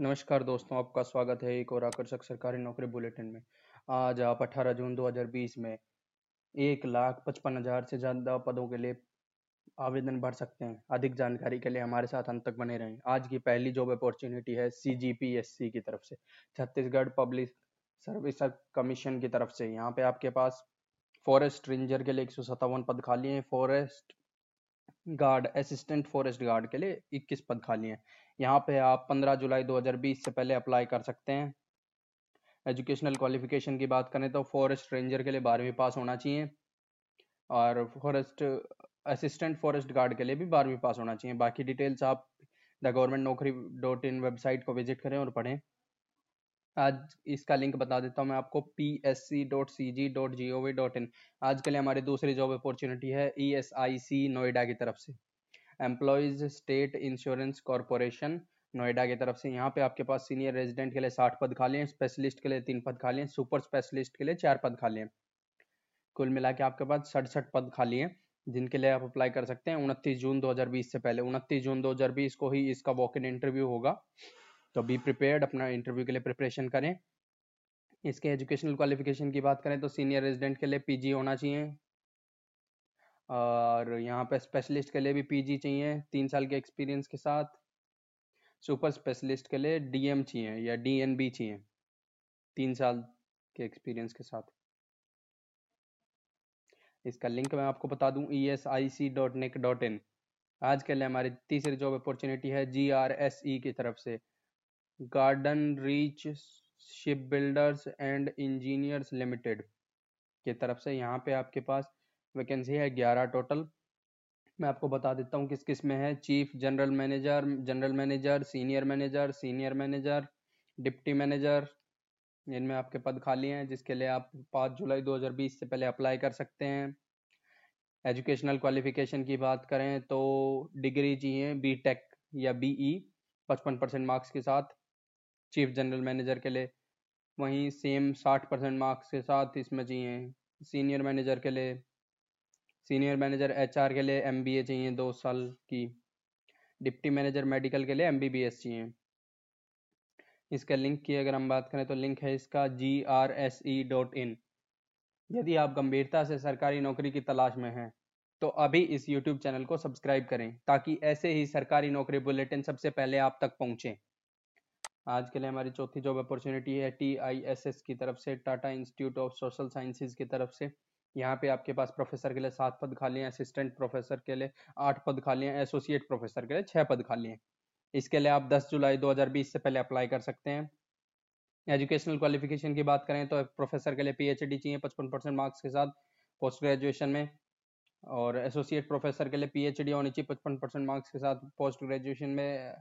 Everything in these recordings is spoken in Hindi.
नमस्कार दोस्तों, आपका स्वागत है एक और आकर्षक सरकारी नौकरी बुलेटिन में। आज आप 18 जून 2020 में एक लाख पचपन हज़ार से ज़्यादा पदों के लिए आवेदन भर सकते हैं। अधिक जानकारी के लिए हमारे साथ अंत तक बने रहें। आज की पहली जॉब अपॉर्चुनिटी है सीजीपीएससी की तरफ़ से। छत्तीसगढ़ पब्लिक सर्विस कमीशन की तरफ़ से। यहाँ पे आपके पास फॉरेस्ट रेंजर के लिए एक सौ सत्तावन पद खाली हैं। Forest guard assistant forest guard के लिए 21 पद खाली हैं। यहाँ पे आप 15 जुलाई 2020 से पहले अप्लाई कर सकते हैं। एजुकेशनल क्वालिफिकेशन की बात करें तो फॉरेस्ट रेंजर के लिए बारहवीं पास होना चाहिए और फॉरेस्ट असिस्टेंट फॉरेस्ट गार्ड के लिए भी बारहवीं पास होना चाहिए। बाकी डिटेल्स आप the government Naukri dot in website को विज़िट करें और पढ़ें। आज इसका लिंक बता देता हूँ मैं आपको P S C dot C G dot G O V dot in आज के लिए हमारी दूसरी जॉब अपॉर्चुनिटी है ई एस आई सी नोएडा की तरफ़ से। Employees state insurance corporation Noida की तरफ़ से। यहाँ पे आपके पास सीनियर रेजिडेंट के लिए साठ पद खाली हैं स्पेशलिस्ट के लिए तीन पद खाली हैं सुपर स्पेशलिस्ट के लिए चार पद खाली हैं कुल मिला के आपके पास सड़सठ पद खाली हैं जिनके लिए आप अप्लाई कर सकते हैं। उनतीस जून 2020 से पहले, उनतीस जून 2020 को ही इसका वॉक इन इंटरव्यू होगा। तो बी प्रिपेयर्ड अपना इंटरव्यू के लिए प्रिपरेशन करें। इसके एजुकेशनल क्वालिफिकेशन की बात करें तो सीनियर रेजिडेंट के लिए पीजी होना चाहिए। और यहाँ पे स्पेशलिस्ट के लिए भी पीजी चाहिए, तीन साल के एक्सपीरियंस के साथ। सुपर स्पेशलिस्ट के लिए डीएम चाहिए या डीएनबी चाहिए, तीन साल के एक्सपीरियंस के साथ। इसका लिंक मैं आपको बता दूँ E S I C dot nic dot in आज के लिए हमारी तीसरी जॉब अपॉर्चुनिटी है जी आर एस ई की तरफ़ से। Garden reach ship builders and engineers limited की तरफ़ से यहाँ पे आपके पास वैकेंसी है ग्यारह टोटल। मैं आपको बता देता हूँ किस किसमें है। Chief general manager general manager, senior manager senior manager, deputy manager, इनमें आपके पद खाली हैं, जिसके लिए आप पाँच जुलाई 2020 से पहले अप्लाई कर सकते हैं। एजुकेशनल क्वालिफिकेशन की बात करें तो डिग्री चाहिए बी टेक या बी ई पचपन परसेंट मार्क्स के साथ। चीफ जनरल मैनेजर के लिए। वहीं सेम साठ परसेंट मार्क्स के साथ इसमें चाहिए। सीनियर मैनेजर के लिए, सीनियर मैनेजर एचआर के लिए एमबीए चाहिए दो साल की। डिप्टी मैनेजर मेडिकल के लिए एमबीबीएस चाहिए। इसके लिंक की अगर हम बात करें तो लिंक है इसका G R S E dot in यदि आप गंभीरता से सरकारी नौकरी की तलाश में हैं तो अभी इस यूट्यूब चैनल को सब्सक्राइब करें, ताकि ऐसे ही सरकारी नौकरी बुलेटिन सबसे पहले आप तक पहुँचे। आज के लिए हमारी चौथी जॉब अपॉर्चुनिटी है टी आई एस एस की तरफ़ से Tata institute of social sciences की तरफ़ से। यहाँ पे आपके पास प्रोफेसर के लिए सात पद खाली हैं असिस्टेंट प्रोफेसर के लिए आठ पद खाली हैं एसोसिएट प्रोफेसर के लिए छह पद खाली हैं। इसके लिए आप 10 जुलाई 2020 से पहले अप्लाई कर सकते हैं। एजुकेशनल क्वालिफिकेशन की बात करें तो प्रोफेसर के लिए पीएचडी चाहिए, पचपन परसेंट मार्क्स के साथ पोस्ट ग्रेजुएशन में। और एसोसिएट प्रोफेसर के लिए पीएचडी होनी चाहिए, पचपन परसेंट मार्क्स के साथ पोस्ट ग्रेजुएशन में।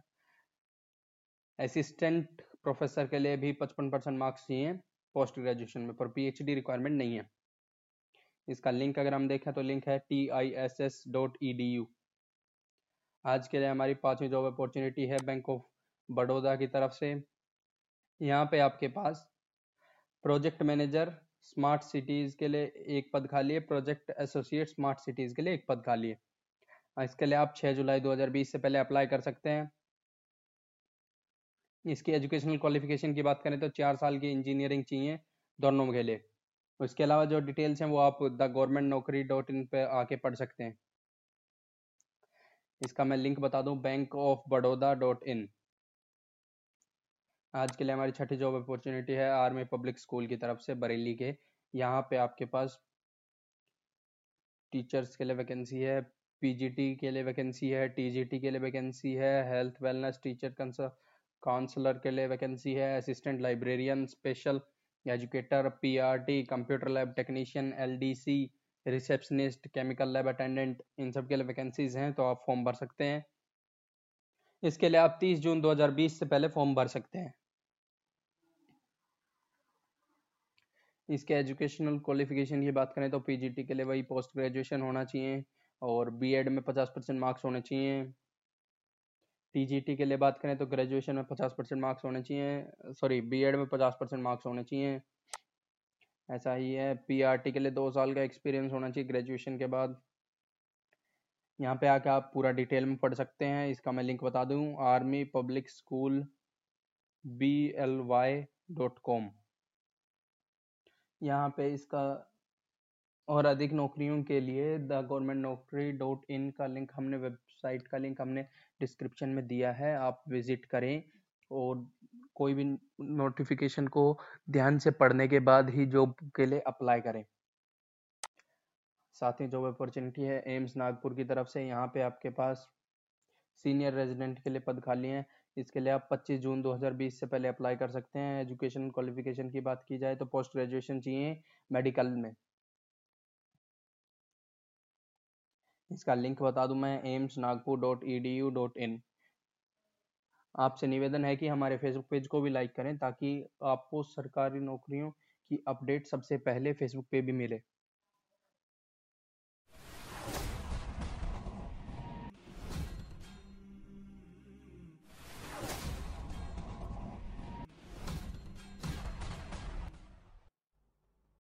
असिस्टेंट प्रोफेसर के लिए भी पचपन परसेंट मार्क्स चाहिए पोस्ट ग्रेजुएशन में, पर पीएचडी रिक्वायरमेंट नहीं है। इसका लिंक अगर हम देखें तो लिंक है T I S S dot E D U आज के लिए हमारी पांचवी जॉब अपॉर्चुनिटी है बैंक ऑफ़ बड़ौदा की तरफ़ से। यहाँ पे आपके पास प्रोजेक्ट मैनेजर स्मार्ट सिटीज़ के लिए एक पद खाली है प्रोजेक्ट एसोसिएट स्मार्ट सिटीज़ के लिए एक पद खाली है। इसके लिए आप 6 जुलाई 2020 से पहले अप्लाई कर सकते हैं। इसकी एजुकेशनल क्वालिफिकेशन की बात करें तो चार साल की इंजीनियरिंग चाहिए दोनों के लिए। उसके अलावा जो डिटेल्स हैं वो आप the government Naukri dot in पे आके पढ़ सकते हैं। इसका मैं लिंक बता दूँ, bank of Baroda dot in. आज के लिए हमारी छठी जॉब अपॉर्चुनिटी है आर्मी पब्लिक स्कूल की तरफ़ से बरेली के। यहाँ पे आपके पास टीचर्स के लिए वैकेंसी है, पीजीटी के लिए वैकेंसी है, टीजीटी के लिए वैकेंसी है, हेल्थ, वेलनेस, टीचर काउंसलर के लिए वैकेंसी है assistant librarian special educator PRT computer lab technician LDC receptionist chemical lab attendant इन सब के लिए वैकेंसीज हैं तो आप फॉर्म भर सकते हैं। इसके लिए आप 30 जून 2020 से पहले फॉर्म भर सकते हैं। इसके एजुकेशनल क्वालिफिकेशन की बात करें तो पीजीटी के लिए वही पोस्ट ग्रेजुएशन होना चाहिए और बीएड में 50 परसेंट मार्क्स होने चाहिए। टीजीटी के लिए बात करें तो ग्रेजुएशन में 50 परसेंट मार्क्स होने चाहिए सॉरी बीएड में 50 परसेंट मार्क्स होने चाहिए। ऐसा ही है पीआरटी के लिए दो साल का एक्सपीरियंस होना चाहिए ग्रेजुएशन के बाद। यहाँ पे आके आप पूरा डिटेल में पढ़ सकते हैं, इसका मैं लिंक बता दूँ army public school B L Y dot com यहाँ पे इसका और अधिक नौकरियों के लिए the government Naukri dot in का लिंक हमने वेबसाइट का लिंक हमने डिस्क्रिप्शन में दिया है, आप विज़िट करें और कोई भी नोटिफिकेशन को ध्यान से पढ़ने के बाद ही जॉब के लिए अप्लाई करें। साथ ही जॉब अपॉर्चुनिटी है, एम्स नागपुर की तरफ़ से, यहाँ पे आपके पास सीनियर रेजिडेंट के लिए पद खाली हैं। इसके लिए आप 25 जून 2020 से पहले अप्लाई कर सकते हैं। एजुकेशन क्वालिफिकेशन की बात की जाए तो पोस्ट ग्रेजुएशन चाहिए मेडिकल में। इसका लिंक बता दूँ मैं AIIMS Nagpur dot E D U dot in आपसे निवेदन है कि हमारे फेसबुक पेज को भी लाइक करें ताकि आपको सरकारी नौकरियों की अपडेट सबसे पहले फेसबुक पे भी मिले।